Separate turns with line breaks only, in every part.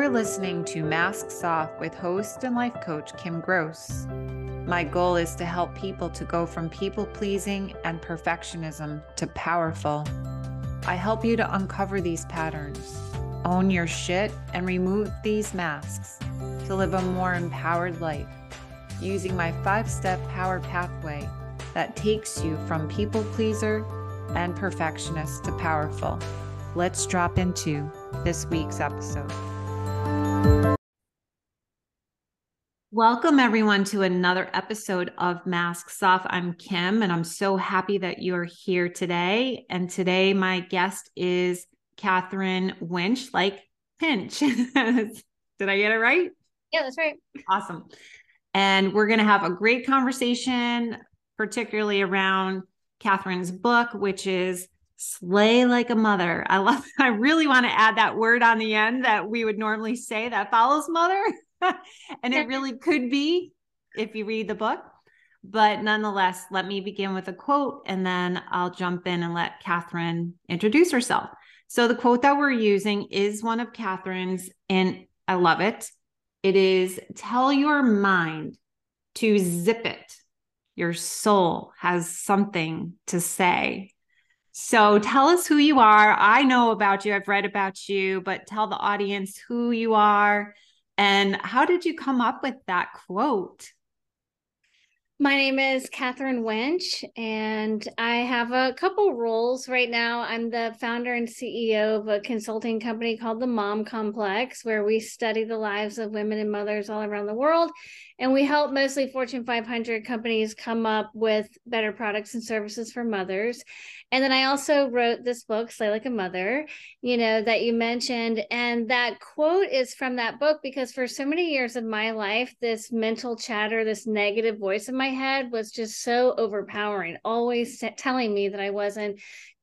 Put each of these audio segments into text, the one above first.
are listening to Masks Off with host and life coach Kim Gross. My goal is to help people to go from people pleasing and perfectionism to powerful. I help you to uncover these patterns, own your shit, and remove these masks to live a more empowered life using my five step power pathway that takes you from people pleaser and perfectionist to powerful. Let's drop into this week's episode. Welcome, everyone, to another episode of Masks Off. I'm Kim, and I'm so happy that you're here today. And today, my guest is Katherine Wintsch, like Pinch. Did I get it right?
Yeah, that's right.
Awesome. And we're going to have a great conversation, particularly around Katherine's book, which is Slay Like a Mother. I love, I really want to add that word on the end that we would normally say that follows mother. and it really could be if you read the book. But nonetheless, let me begin with a quote and then I'll jump in and let Katherine introduce herself. So, the quote that we're using is one of Katherine's, and I love it. It is tell your mind to zip it. Your soul has something to say. So tell us who you are. I know about you, I've read about you, but tell the audience who you are and how did you come up with that quote?
My name is Katherine Wintsch, and I have a couple roles right now. I'm the founder and CEO of a consulting company called the Mom Complex, where we study the lives of women and mothers all around the world. And we help mostly Fortune 500 companies come up with better products and services for mothers. And then I also wrote this book, Slay Like a Mother, you know, that you mentioned. And that quote is from that book because for so many years of my life, this mental chatter, this negative voice in my head was just so overpowering, always telling me that I wasn't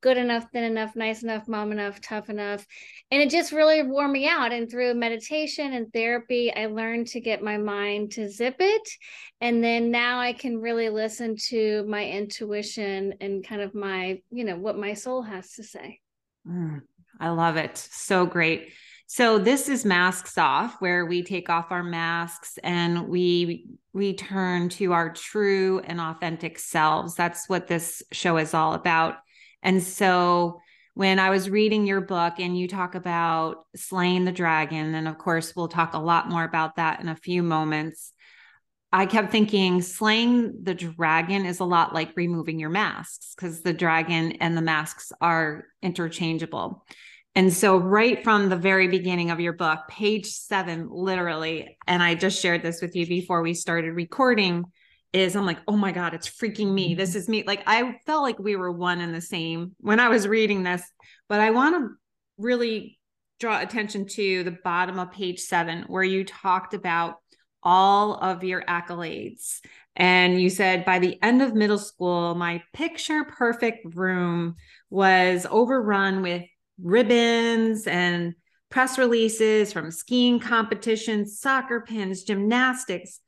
good enough, thin enough, nice enough, mom enough, tough enough. And it just really wore me out. And through meditation and therapy, I learned to get my mind to zip it. And then now I can really listen to my intuition and kind of my, you know, what my soul has to say.
Mm, I love it. So great. So this is masks off where we take off our masks and we return to our true and authentic selves. That's what this show is all about. And so when I was reading your book and you talk about slaying the dragon, and of course, we'll talk a lot more about that in a few moments. I kept thinking slaying the dragon is a lot like removing your masks because the dragon and the masks are interchangeable. And so, right from the very beginning of your book, page seven, literally, and I just shared this with you before we started recording, is I'm like, oh my God, it's freaking me. This is me. Like I felt like we were one and the same when I was reading this, but I want to really draw attention to the bottom of page seven, where you talked about all of your accolades. And you said by the end of middle school, my picture perfect room was overrun with ribbons and press releases from skiing competitions, soccer pins, gymnastics,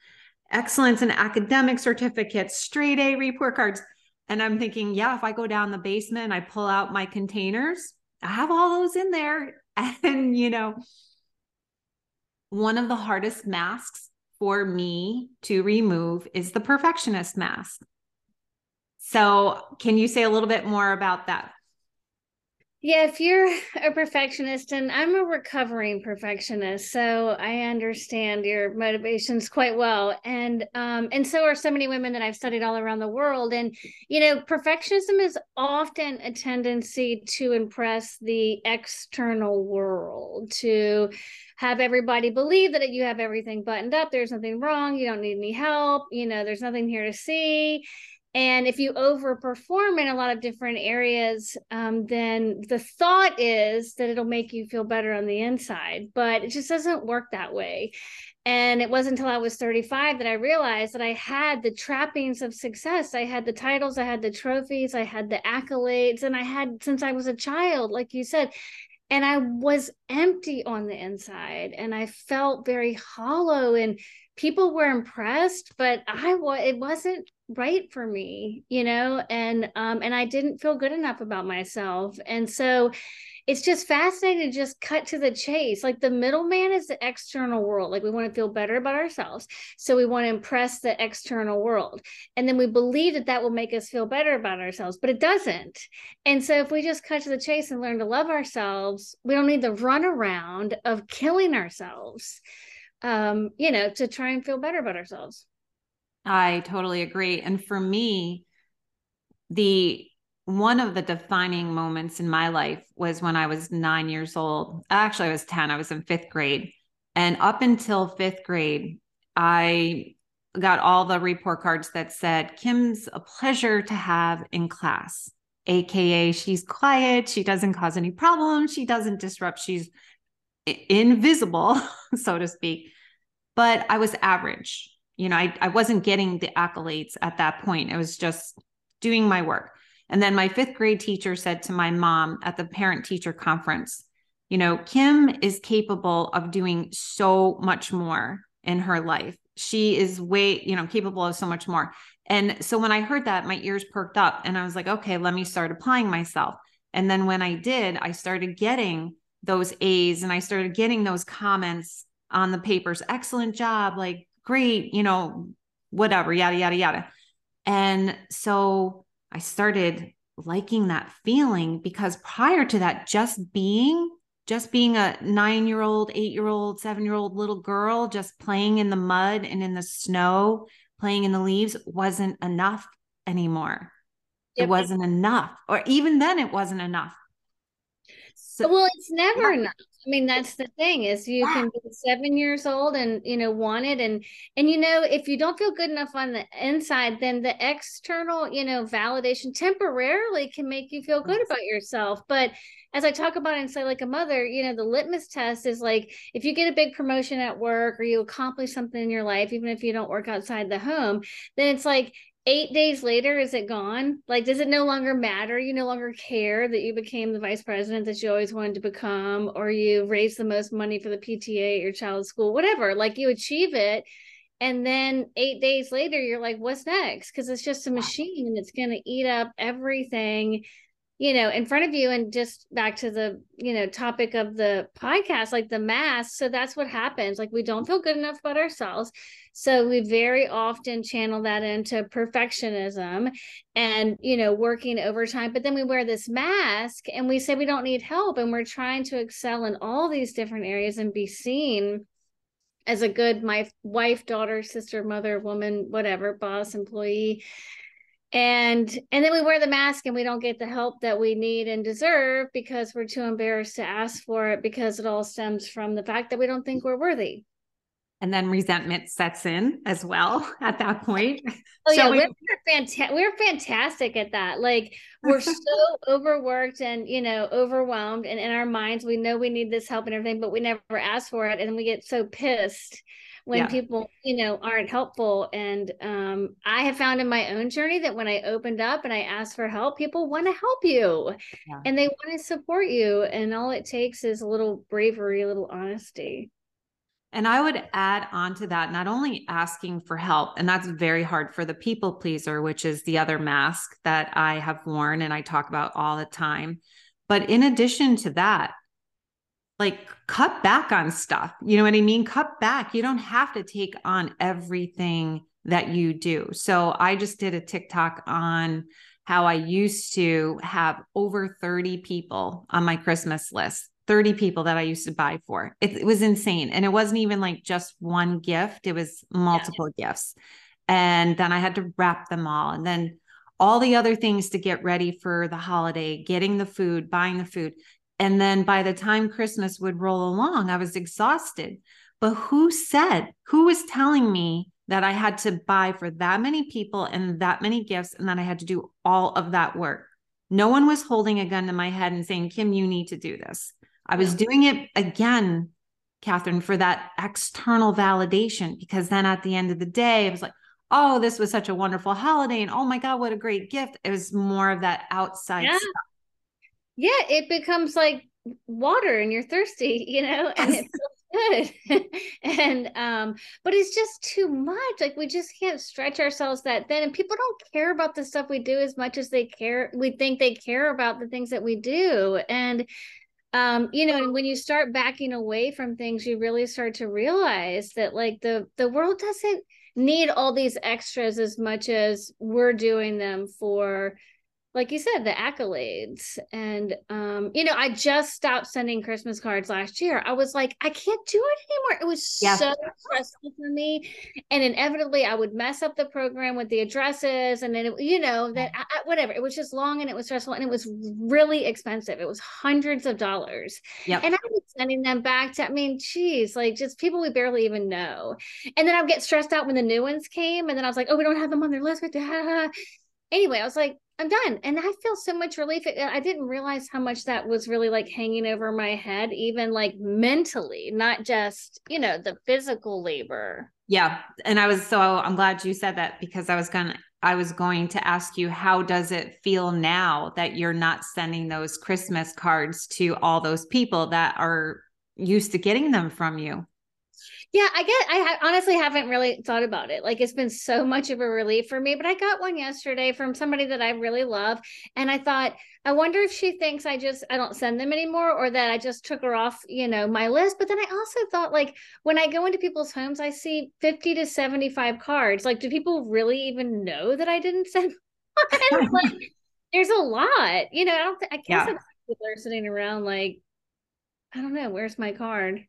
excellence in academic certificates, straight A report cards. And I'm thinking, yeah, if I go down the basement I pull out my containers, I have all those in there. And, you know, one of the hardest masks for me to remove is the perfectionist mask. So, can you say a little bit more about that?
Yeah, if you're a perfectionist, and I'm a recovering perfectionist, so I understand your motivations quite well, and um, and so are so many women that I've studied all around the world. And you know, perfectionism is often a tendency to impress the external world, to have everybody believe that you have everything buttoned up. There's nothing wrong. You don't need any help. You know, there's nothing here to see and if you overperform in a lot of different areas, um, then the thought is that it'll make you feel better on the inside, but it just doesn't work that way. And it wasn't until I was 35 that I realized that I had the trappings of success. I had the titles, I had the trophies, I had the accolades, and I had since I was a child, like you said. And I was empty on the inside and I felt very hollow and people were impressed, but I was it wasn't right for me you know and um and i didn't feel good enough about myself and so it's just fascinating to just cut to the chase. Like the middleman is the external world. Like we want to feel better about ourselves. So we want to impress the external world. And then we believe that that will make us feel better about ourselves, but it doesn't. And so if we just cut to the chase and learn to love ourselves, we don't need the run around of killing ourselves, um, you know, to try and feel better about ourselves.
I totally agree. And for me, the one of the defining moments in my life was when I was nine years old. Actually, I was 10, I was in fifth grade. And up until fifth grade, I got all the report cards that said, Kim's a pleasure to have in class, AKA, she's quiet, she doesn't cause any problems, she doesn't disrupt, she's invisible, so to speak. But I was average. You know, I, I wasn't getting the accolades at that point. It was just doing my work. And then my fifth grade teacher said to my mom at the parent teacher conference, you know, Kim is capable of doing so much more in her life. She is way, you know, capable of so much more. And so when I heard that, my ears perked up and I was like, okay, let me start applying myself. And then when I did, I started getting those A's and I started getting those comments on the papers. Excellent job. Like, great, you know, whatever, yada, yada, yada. And so I started liking that feeling because prior to that, just being, just being a nine year old, eight year old, seven year old little girl, just playing in the mud and in the snow, playing in the leaves wasn't enough anymore. Yep. It wasn't enough. Or even then, it wasn't enough.
So, well, it's never enough. I mean, that's the thing is you can be seven years old and you know want it and and you know if you don't feel good enough on the inside, then the external you know validation temporarily can make you feel good about yourself. But as I talk about it and Slay Like a Mother, you know, the litmus test is like if you get a big promotion at work or you accomplish something in your life, even if you don't work outside the home, then it's like eight days later is it gone? Like does it no longer matter? You no longer care that you became the vice president that you always wanted to become or you raised the most money for the pta at your child's school whatever. Like you achieve it and then eight days later you're like what's next? Because it's just a machine and it's going to eat up everything you know in front of you and just back to the you know topic of the podcast like the mask so that's what happens. Like we don't feel good enough about ourselves. So we very often channel that into perfectionism and you know working overtime. But then we wear this mask and we say we don't need help. And we're trying to excel in all these different areas and be seen as a good my wife daughter sister mother woman whatever boss employee and and then we wear the mask and we don't get the help that we need and deserve because we're too embarrassed to ask for it because it all stems from the fact that we don't think we're worthy.
And then resentment sets in as well at that point.
Oh yeah we- we're, fanta- we're fantastic at that. Like we're so overworked and you know overwhelmed and in our minds we know we need this help and everything but we never ask for it and we get so pissed when yeah. people you know aren't helpful and um, i have found in my own journey that when i opened up and i asked for help people want to help you yeah. and they want to support you and all it takes is a little bravery a little honesty
and I would add on to that, not only asking for help, and that's very hard for the people pleaser, which is the other mask that I have worn and I talk about all the time. But in addition to that, like cut back on stuff. You know what I mean? Cut back. You don't have to take on everything that you do. So I just did a TikTok on how I used to have over 30 people on my Christmas list, 30 people that I used to buy for. It, it was insane. And it wasn't even like just one gift, it was multiple yeah. gifts. And then I had to wrap them all. And then all the other things to get ready for the holiday, getting the food, buying the food. And then by the time Christmas would roll along, I was exhausted. But who said, who was telling me that I had to buy for that many people and that many gifts and that I had to do all of that work? No one was holding a gun to my head and saying, Kim, you need to do this. I was doing it again, Katherine, for that external validation, because then at the end of the day, it was like, oh, this was such a wonderful holiday. And oh my God, what a great gift. It was more of that outside yeah. stuff
yeah it becomes like water and you're thirsty you know and it feels good. And um but it's just too much like we just can't stretch ourselves that thin and people don't care about the stuff we do as much as they care we think they care about the things that we do. And um you know and when you start backing away from things you really start to realize that like the the world doesn't need all these extras as much as we're doing them for like you said the accolades and um you know i just stopped sending christmas cards last year. I was like i can't do it anymore. It was yeah. so stressful for me and inevitably i would mess up the program with the addresses and then it, you know that I, whatever. It was just long and it was stressful and it was really expensive. It was hundreds of dollars. Yep. and i was sending them back to i mean geez like just people we barely even know. And then i'd get stressed out when the new ones came and then i was like oh we don't have them on their list anyway i was like I'm done. And I feel so much relief. I didn't realize how much that was really like hanging over my head, even like mentally, not just, you know, the physical labor.
Yeah. And I was so I'm glad you said that because I was going to I was going to ask you how does it feel now that you're not sending those Christmas cards to all those people that are used to getting them from you?
Yeah, I get. I ha- honestly haven't really thought about it. Like it's been so much of a relief for me. But I got one yesterday from somebody that I really love, and I thought, I wonder if she thinks I just I don't send them anymore, or that I just took her off, you know, my list. But then I also thought, like when I go into people's homes, I see fifty to seventy five cards. Like, do people really even know that I didn't send? like, there's a lot, you know. I don't. Th- I guess yeah. people are sitting around like, I don't know, where's my card?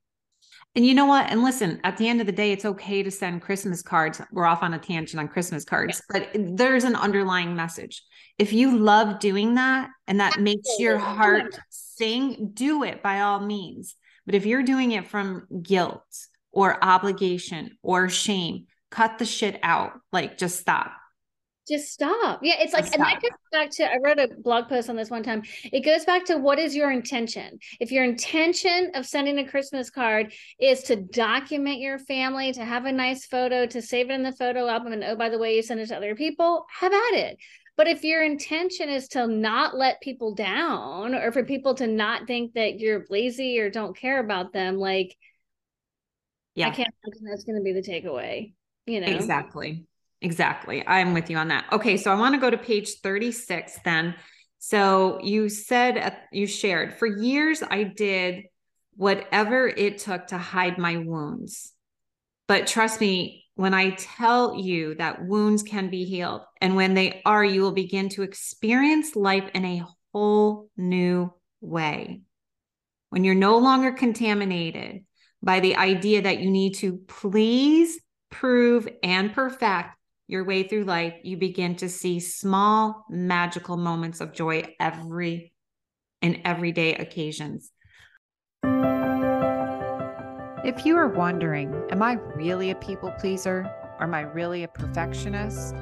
And you know what? And listen, at the end of the day, it's okay to send Christmas cards. We're off on a tangent on Christmas cards, yeah. but there's an underlying message. If you love doing that and that Absolutely. makes your heart sing, do it by all means. But if you're doing it from guilt or obligation or shame, cut the shit out. Like just stop
just stop. Yeah, it's like, and that goes back to I wrote a blog post on this one time. It goes back to what is your intention? If your intention of sending a Christmas card is to document your family, to have a nice photo, to save it in the photo album, and oh, by the way, you send it to other people, have at it. But if your intention is to not let people down or for people to not think that you're lazy or don't care about them, like, yeah, I can't imagine that's going to be the takeaway. You know,
exactly. Exactly. I'm with you on that. Okay. So I want to go to page 36 then. So you said, you shared, for years I did whatever it took to hide my wounds. But trust me, when I tell you that wounds can be healed, and when they are, you will begin to experience life in a whole new way. When you're no longer contaminated by the idea that you need to please, prove, and perfect your way through life, you begin to see small magical moments of joy every in everyday occasions. If you are wondering, am I really a people pleaser or am I really a perfectionist?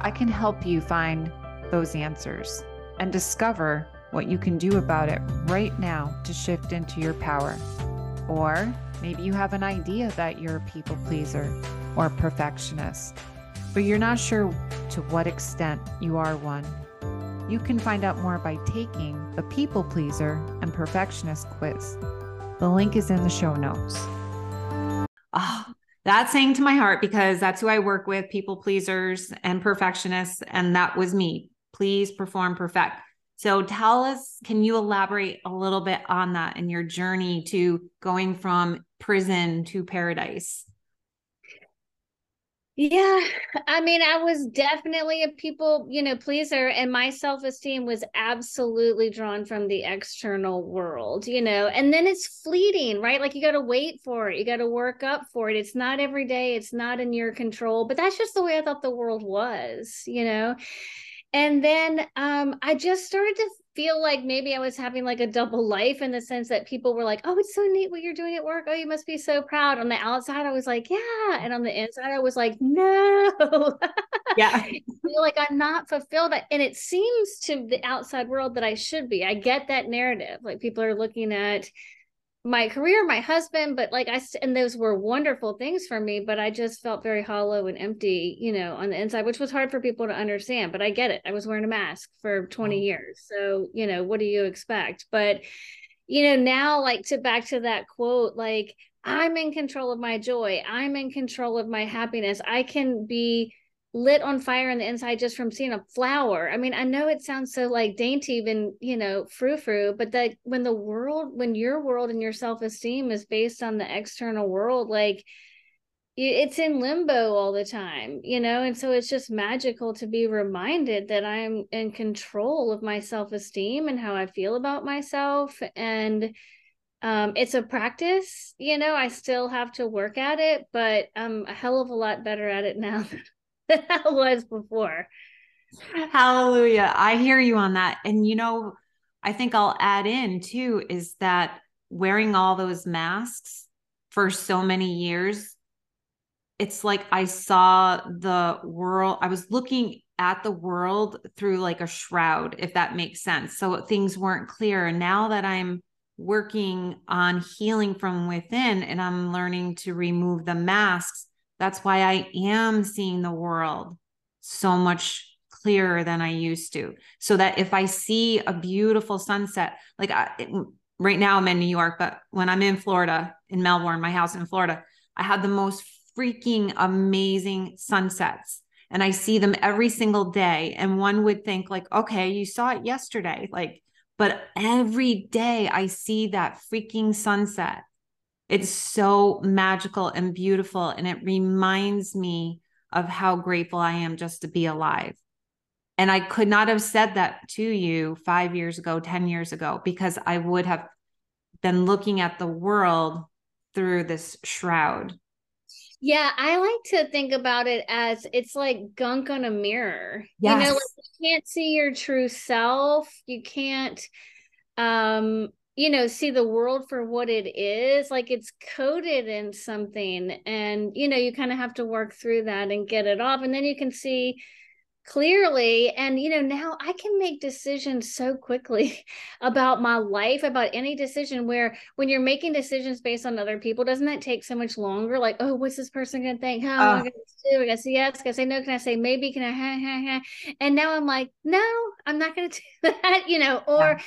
I can help you find those answers and discover what you can do about it right now to shift into your power. Or maybe you have an idea that you're a people pleaser or perfectionist but you're not sure to what extent you are one. You can find out more by taking the People Pleaser and Perfectionist quiz. The link is in the show notes. Ah, oh, that's saying to my heart because that's who I work with people pleasers and perfectionists. And that was me. Please perform perfect. So tell us, can you elaborate a little bit on that and your journey to going from prison to paradise?
Yeah, I mean, I was definitely a people, you know, pleaser, and my self esteem was absolutely drawn from the external world, you know, and then it's fleeting, right? Like you got to wait for it, you got to work up for it. It's not every day, it's not in your control, but that's just the way I thought the world was, you know. And then um, I just started to feel like maybe I was having like a double life in the sense that people were like, "Oh, it's so neat what you're doing at work. Oh, you must be so proud." On the outside, I was like, "Yeah," and on the inside, I was like, "No."
Yeah,
I feel like I'm not fulfilled, and it seems to the outside world that I should be. I get that narrative. Like people are looking at my career, my husband, but like I and those were wonderful things for me, but I just felt very hollow and empty, you know, on the inside, which was hard for people to understand. But I get it. I was wearing a mask for 20 mm-hmm. years. So, you know, what do you expect? But you know, now like to back to that quote, like I'm in control of my joy. I'm in control of my happiness. I can be lit on fire on the inside just from seeing a flower. I mean, I know it sounds so like dainty and, you know, frou frou, but that when the world, when your world and your self esteem is based on the external world, like it's in limbo all the time, you know? And so it's just magical to be reminded that I'm in control of my self esteem and how I feel about myself. And, um, it's a practice, you know, I still have to work at it, but I'm a hell of a lot better at it now than I was before.
Hallelujah. I hear you on that. And, you know, I think I'll add in too is that wearing all those masks for so many years, it's like I saw the world, I was looking at the world through like a shroud, if that makes sense. So things weren't clear. And now that I'm working on healing from within and I'm learning to remove the masks, that's why I am seeing the world so much clearer than I used to. So that if I see a beautiful sunset, like I, right now I'm in New York, but when I'm in Florida, in Melbourne, my house in Florida, I have the most freaking amazing sunsets and I see them every single day. And one would think, like, okay, you saw it yesterday. Like, but every day I see that freaking sunset. It's so magical and beautiful. And it reminds me of how grateful I am just to be alive. And I could not have said that to you five years ago, 10 years ago, because I would have been looking at the world through this shroud.
Yeah, I like to think about it as it's like gunk on a mirror. Yes. You know, like you can't see your true self. You can't um you know see the world for what it is like it's coded in something and you know you kind of have to work through that and get it off and then you can see clearly and you know now i can make decisions so quickly about my life about any decision where when you're making decisions based on other people doesn't that take so much longer? Like oh what's this person gonna think? How am i uh. gonna do? I gotta say yes can i say no can i say maybe? Can i ha, ha, ha? and now i'm like no i'm not gonna do that you know or yeah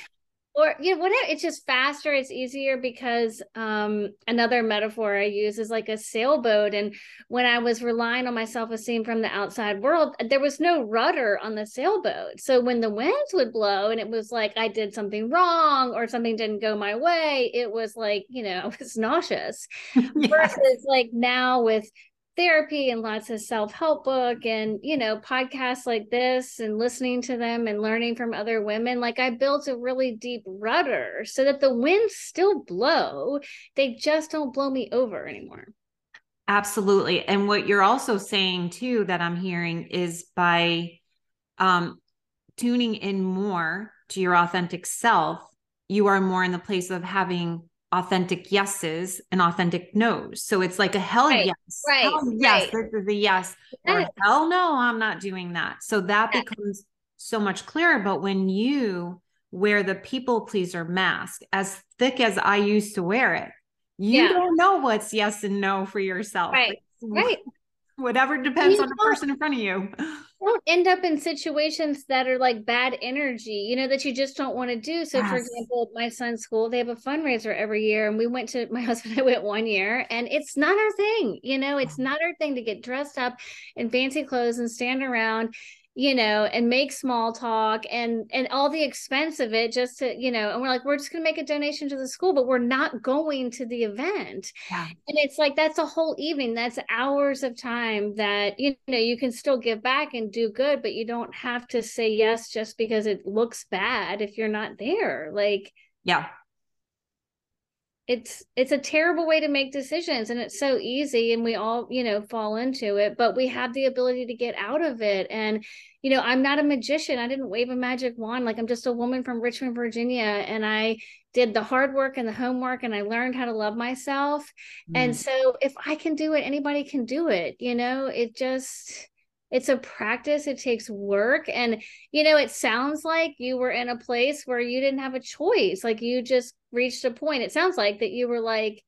or you know whatever it's just faster it's easier because um another metaphor i use is like a sailboat and when i was relying on my self-esteem from the outside world there was no rudder on the sailboat. So when the winds would blow and it was like i did something wrong or something didn't go my way it was like you know it was nauseous. Versus like now with therapy and lots of self-help book and you know podcasts like this and listening to them and learning from other women like i built a really deep rudder so that the winds still blow. They just don't blow me over anymore.
Absolutely. And what you're also saying too that i'm hearing is by um tuning in more to your authentic self you are more in the place of having authentic yeses and authentic nos. So it's like a hell
right,
yes.
Right.
Hell yes, right. this is a yes. Or hell no, I'm not doing that. So that yeah. becomes so much clearer. But when you wear the people pleaser mask as thick as I used to wear it, you yeah. don't know what's yes and no for yourself.
Right. right.
Whatever depends on the person in front of you
don't end up in situations that are like bad energy, you know, that you just don't want to do. So, yes. for example, my son's school, they have a fundraiser every year, and we went to my husband and I went one year, and it's not our thing, you know, it's oh. not our thing to get dressed up in fancy clothes and stand around you know and make small talk and and all the expense of it just to you know and we're like we're just going to make a donation to the school but we're not going to the event. Yeah. and it's like that's a whole evening. That's hours of time that you know you can still give back and do good but you don't have to say yes just because it looks bad if you're not there. Like
yeah
it's it's a terrible way to make decisions and it's so easy and we all you know fall into it but we have the ability to get out of it and you know i'm not a magician. I didn't wave a magic wand. Like i'm just a woman from richmond virginia and i did the hard work and the homework and i learned how to love myself. Mm. and so if i can do it anybody can do it you know? It just it's a practice it takes work and you know it sounds like you were in a place where you didn't have a choice like you just reached a point. It sounds like that you were like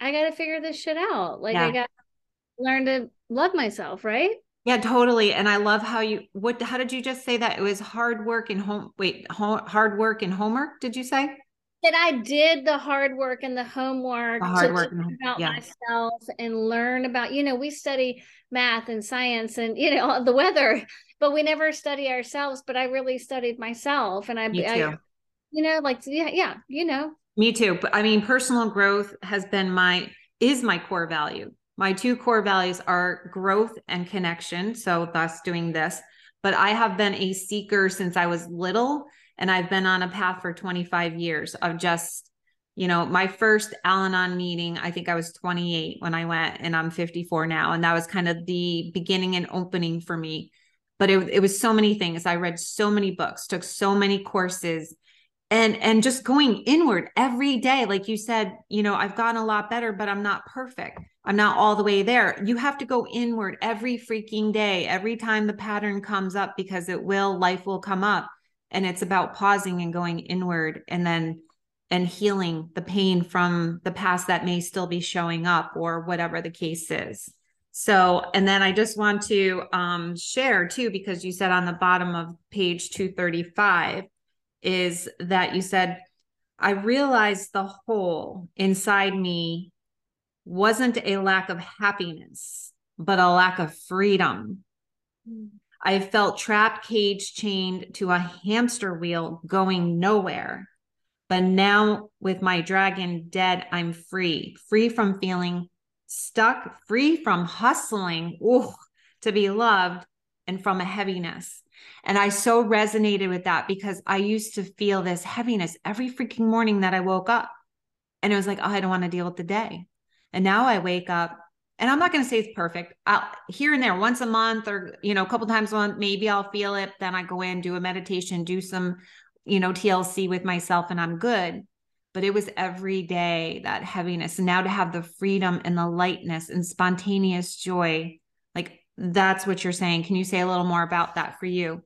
i got to figure this shit out. Like yeah. i got to learn to love myself right?
Yeah totally and i love how you what how did you just say that? It was hard work and home wait hard work and homework did you say
that I did the hard work and the homework
the hard
to
work,
about
yeah.
myself and learn about, you know, we study math and science and, you know, the weather, but we never study ourselves. But I really studied myself. And I,
Me
I you know, like, yeah, yeah, you know,
Me too. But I mean, personal growth has been my is my core value. My two core values are growth and connection. So thus doing this. But I have been a seeker since I was little and I've been on a path for 25 years of just, you know, my first Al Anon meeting, I think I was 28 when I went, and I'm 54 now. And that was kind of the beginning and opening for me. But it, it was so many things. I read so many books, took so many courses, and and just going inward every day like you said you know i've gotten a lot better but i'm not perfect i'm not all the way there you have to go inward every freaking day every time the pattern comes up because it will life will come up and it's about pausing and going inward and then and healing the pain from the past that may still be showing up or whatever the case is so and then i just want to um, share too because you said on the bottom of page 235 is that you said, I realized the hole inside me wasn't a lack of happiness, but a lack of freedom. Mm. I felt trapped, caged, chained to a hamster wheel going nowhere. But now, with my dragon dead, I'm free, free from feeling stuck, free from hustling ooh, to be loved, and from a heaviness. And I so resonated with that because I used to feel this heaviness every freaking morning that I woke up. And it was like, oh, I don't want to deal with the day. And now I wake up and I'm not going to say it's perfect. I'll here and there once a month or, you know, a couple times a month, maybe I'll feel it. Then I go in, do a meditation, do some, you know, TLC with myself and I'm good. But it was every day that heaviness. And now to have the freedom and the lightness and spontaneous joy, like that's what you're saying. Can you say a little more about that for you?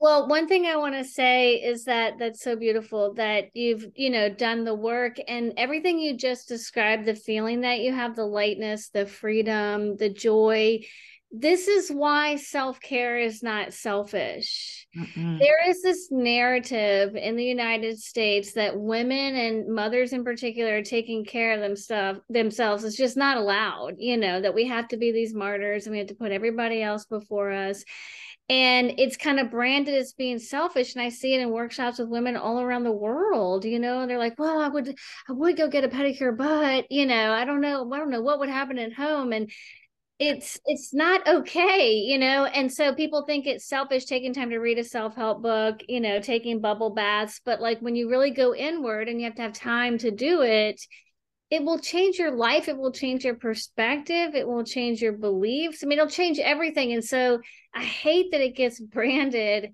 Well, one thing I want to say is that that's so beautiful that you've, you know, done the work and everything you just described, the feeling that you have, the lightness, the freedom, the joy. This is why self care is not selfish. There is this narrative in the United States that women and mothers in particular are taking care of themselves themselves. It's just not allowed, you know, that we have to be these martyrs and we have to put everybody else before us and it's kind of branded as being selfish and i see it in workshops with women all around the world you know and they're like well i would i would go get a pedicure but you know i don't know i don't know what would happen at home and it's it's not okay you know and so people think it's selfish taking time to read a self-help book you know taking bubble baths but like when you really go inward and you have to have time to do it it will change your life it will change your perspective it will change your beliefs. I mean it'll change everything. And so i hate that it gets branded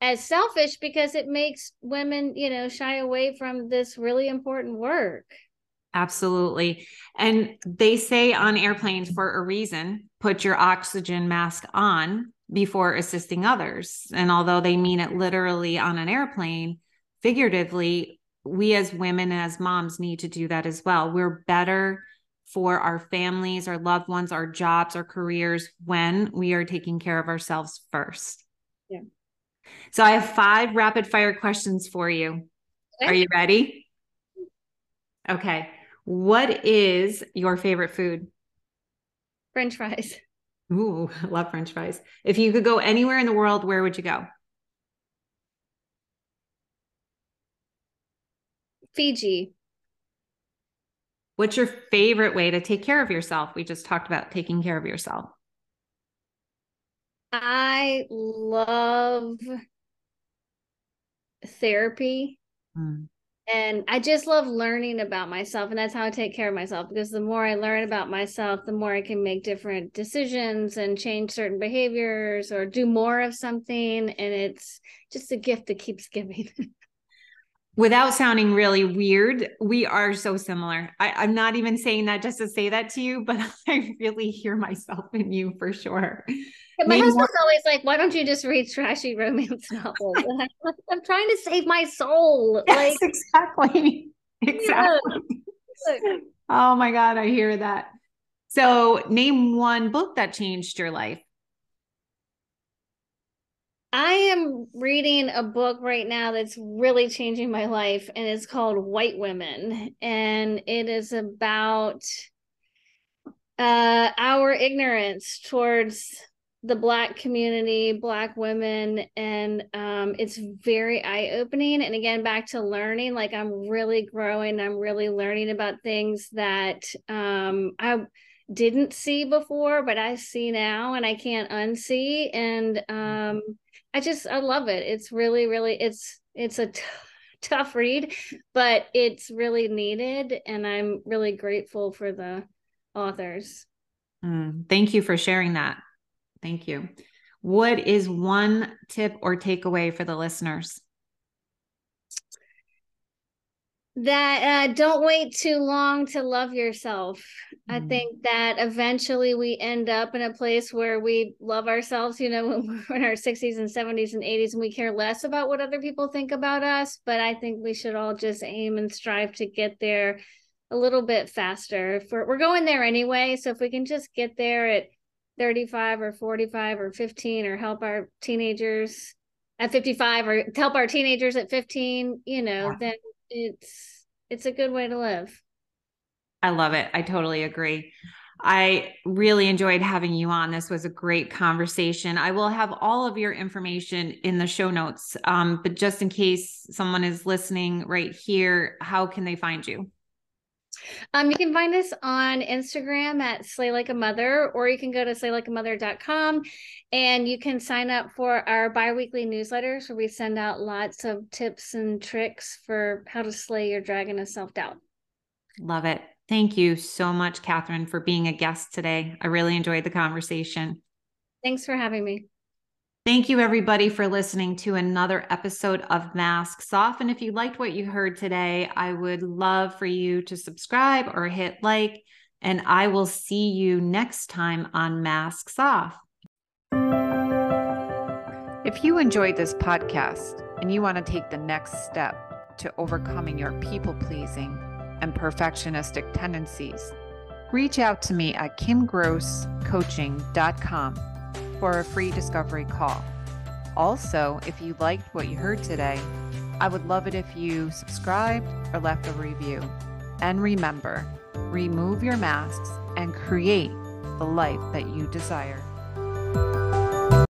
as selfish because it makes women you know shy away from this really important work.
Absolutely. And they say on airplanes for a reason put your oxygen mask on before assisting others. And although they mean it literally on an airplane figuratively we as women as moms need to do that as well. We're better for our families our loved ones our jobs our careers when we are taking care of ourselves first.
Yeah.
So i have five rapid fire questions for you. Okay. are you ready? Okay. What is your favorite food?
French fries.
Ooh I love french fries. If you could go anywhere in the world where would you go
Fiji.
What's your favorite way to take care of yourself? We just talked about taking care of yourself.
I love therapy. Mm. And I just love learning about myself. And that's how I take care of myself because the more I learn about myself, the more I can make different decisions and change certain behaviors or do more of something. And it's just a gift that keeps giving.
without sounding really weird, we are so similar. I, am not even saying that just to say that to you, but I really hear myself in you for sure.
my Maybe husband's more- always like, "Why don't you just read trashy romance novels?" I'm, I'm, trying to save my soul.
Yes, like exactly, exactly. Yeah. Oh my god, I hear that. So, name one book that changed your life.
I am reading a book right now that's really changing my life, and it's called White Women. And it is about uh, our ignorance towards the Black community, Black women. And um, it's very eye opening. And again, back to learning, like I'm really growing, I'm really learning about things that um, I didn't see before, but I see now and I can't unsee. And um, I just I love it. It's really really it's it's a t- tough read, but it's really needed, and I'm really grateful for the authors.
Mm, thank you for sharing that. Thank you. What is one tip or takeaway for the listeners?
That uh, don't wait too long to love yourself. Mm-hmm. I think that eventually we end up in a place where we love ourselves, you know, when we're in our 60s and 70s and 80s and we care less about what other people think about us. But I think we should all just aim and strive to get there a little bit faster. If we're, we're going there anyway. So if we can just get there at 35 or 45 or 15 or help our teenagers at 55 or help our teenagers at 15, you know, yeah. then it's it's a good way to live.
I love it. I totally agree. I really enjoyed having you on. This was a great conversation. I will have all of your information in the show notes. Um, but just in case someone is listening right here, how can they find you?
Um, you can find us on Instagram at Slay Like a Mother, or you can go to slaylikeamother.com and you can sign up for our biweekly newsletters where we send out lots of tips and tricks for how to slay your dragon of self doubt.
Love it. Thank you so much, Katherine, for being a guest today. I really enjoyed the conversation.
Thanks for having me.
Thank you, everybody, for listening to another episode of Masks Off. And if you liked what you heard today, I would love for you to subscribe or hit like. And I will see you next time on Masks Off. If you enjoyed this podcast and you want to take the next step to overcoming your people pleasing and perfectionistic tendencies, reach out to me at kimgrosscoaching.com for a free discovery call. Also, if you liked what you heard today, I would love it if you subscribed or left a review. And remember, remove your masks and create the life that you desire.